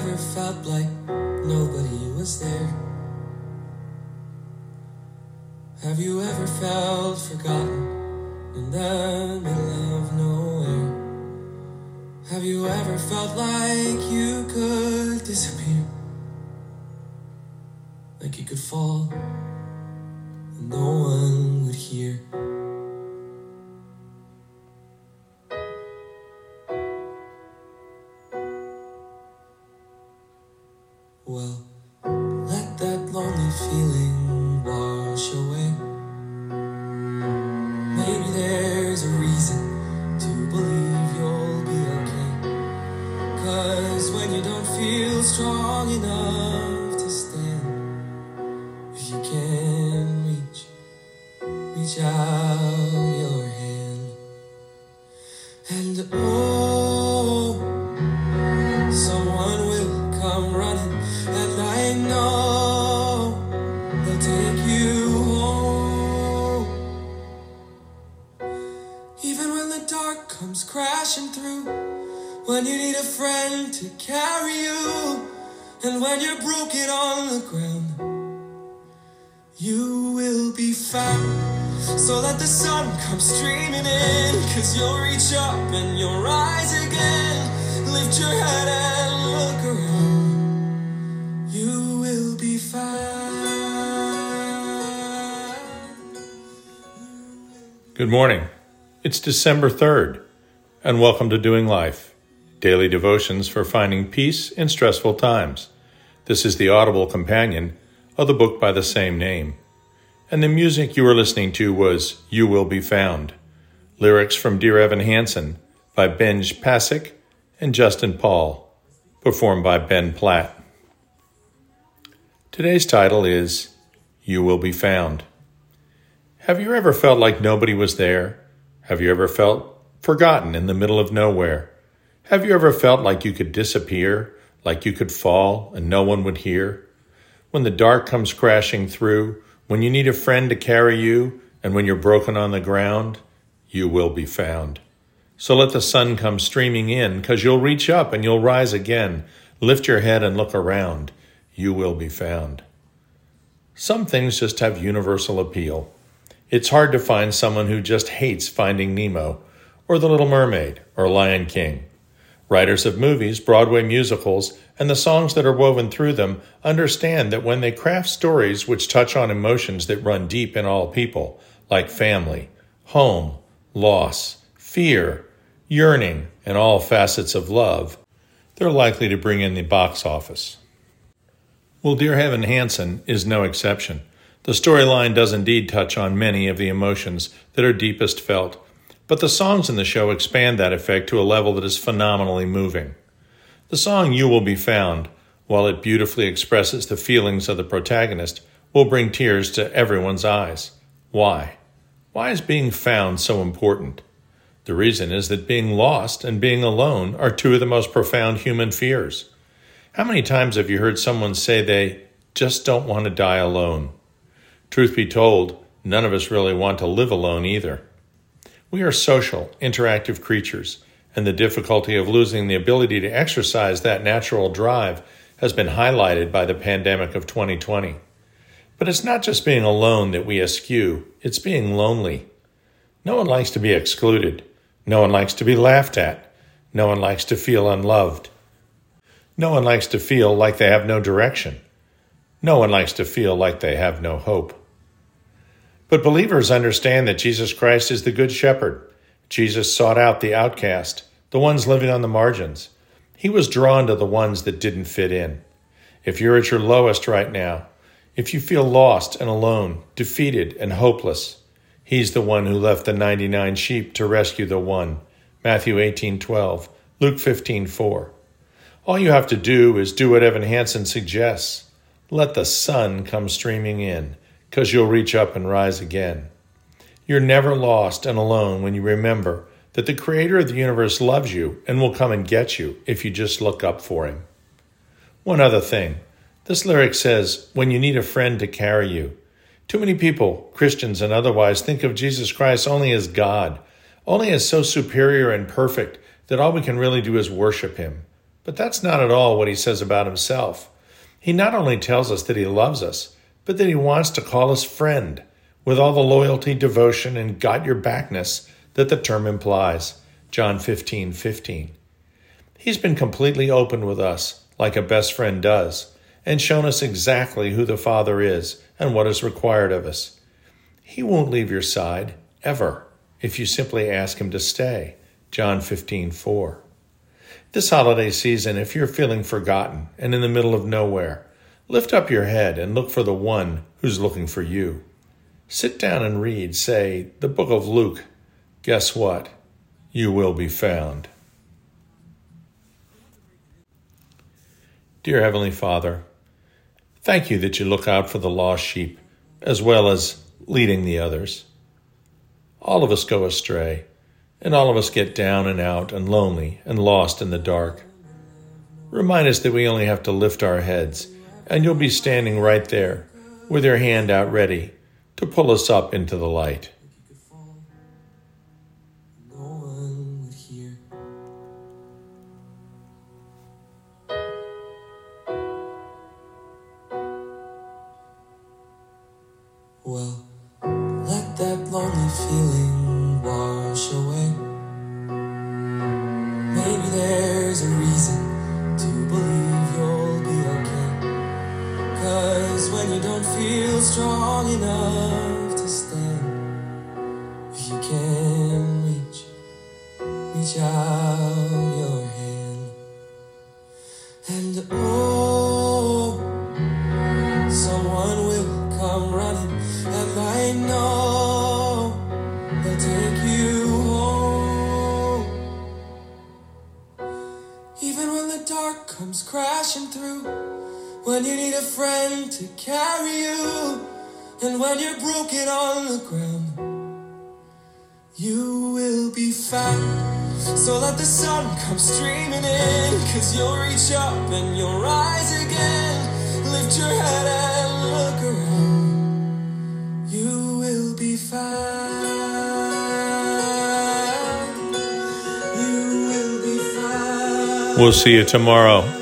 ever felt like nobody was there? Have you ever felt forgotten in the middle of nowhere? Have you ever felt like you could disappear? Like you could fall and no one would hear? Reach out your hand. And oh, someone will come running, and I know they'll take you home. Even when the dark comes crashing through, when you need a friend to carry you, and when you're broken on the ground, you will be found. So let the sun come streaming in, cause you'll reach up and you'll rise again. Lift your head and look around. You will be found. Good morning. It's December 3rd, and welcome to Doing Life, daily devotions for finding peace in stressful times. This is the audible companion of the book by the same name. And the music you were listening to was You Will Be Found, lyrics from Dear Evan Hansen by Benj Pasek and Justin Paul, performed by Ben Platt. Today's title is You Will Be Found. Have you ever felt like nobody was there? Have you ever felt forgotten in the middle of nowhere? Have you ever felt like you could disappear, like you could fall and no one would hear? When the dark comes crashing through, when you need a friend to carry you, and when you're broken on the ground, you will be found. So let the sun come streaming in, because you'll reach up and you'll rise again. Lift your head and look around. You will be found. Some things just have universal appeal. It's hard to find someone who just hates Finding Nemo, or The Little Mermaid, or Lion King. Writers of movies, Broadway musicals, and the songs that are woven through them understand that when they craft stories which touch on emotions that run deep in all people, like family, home, loss, fear, yearning, and all facets of love, they're likely to bring in the box office. Well, Dear Evan Hansen is no exception. The storyline does indeed touch on many of the emotions that are deepest felt, but the songs in the show expand that effect to a level that is phenomenally moving. The song You Will Be Found, while it beautifully expresses the feelings of the protagonist, will bring tears to everyone's eyes. Why? Why is being found so important? The reason is that being lost and being alone are two of the most profound human fears. How many times have you heard someone say they just don't want to die alone? Truth be told, none of us really want to live alone either. We are social, interactive creatures, and the difficulty of losing the ability to exercise that natural drive has been highlighted by the pandemic of 2020. But it's not just being alone that we eschew, it's being lonely. No one likes to be excluded. No one likes to be laughed at. No one likes to feel unloved. No one likes to feel like they have no direction. No one likes to feel like they have no hope. But believers understand that Jesus Christ is the Good Shepherd. Jesus sought out the outcast, the ones living on the margins. He was drawn to the ones that didn't fit in. If you're at your lowest right now, if you feel lost and alone, defeated and hopeless, He's the one who left the 99 sheep to rescue the one. Matthew 18:12, Luke 15:4. All you have to do is do what Evan Hansen suggests. Let the sun come streaming in, because you'll reach up and rise again. You're never lost and alone when you remember that the Creator of the universe loves you and will come and get you if you just look up for Him. One other thing this lyric says, when you need a friend to carry you. Too many people, Christians and otherwise, think of Jesus Christ only as God, only as so superior and perfect that all we can really do is worship Him. But that's not at all what he says about himself. He not only tells us that he loves us, but that he wants to call us friend, with all the loyalty, devotion, and got your backness that the term implies. John 15 15. He's been completely open with us, like a best friend does, and shown us exactly who the Father is and what is required of us. He won't leave your side, ever, if you simply ask him to stay. John 15 4. This holiday season, if you're feeling forgotten and in the middle of nowhere, lift up your head and look for the one who's looking for you. Sit down and read, say, the book of Luke. Guess what? You will be found. Dear Heavenly Father, thank you that you look out for the lost sheep as well as leading the others. All of us go astray and all of us get down and out and lonely and lost in the dark. Remind us that we only have to lift our heads, and you'll be standing right there with your hand out ready to pull us up into the light. Well, let that lonely feeling wash away. Maybe there's a strong enough to stand, If you can reach, reach out your hand. And oh, someone will come running, and I know they'll take you home. Even when the dark comes crashing through, when you need a friend to carry you, and when you're broken on the ground, you will be found. So let the sun come streaming in, cause you'll reach up and you'll rise again. Lift your head and look around. You will be found. You will be found. We'll see you tomorrow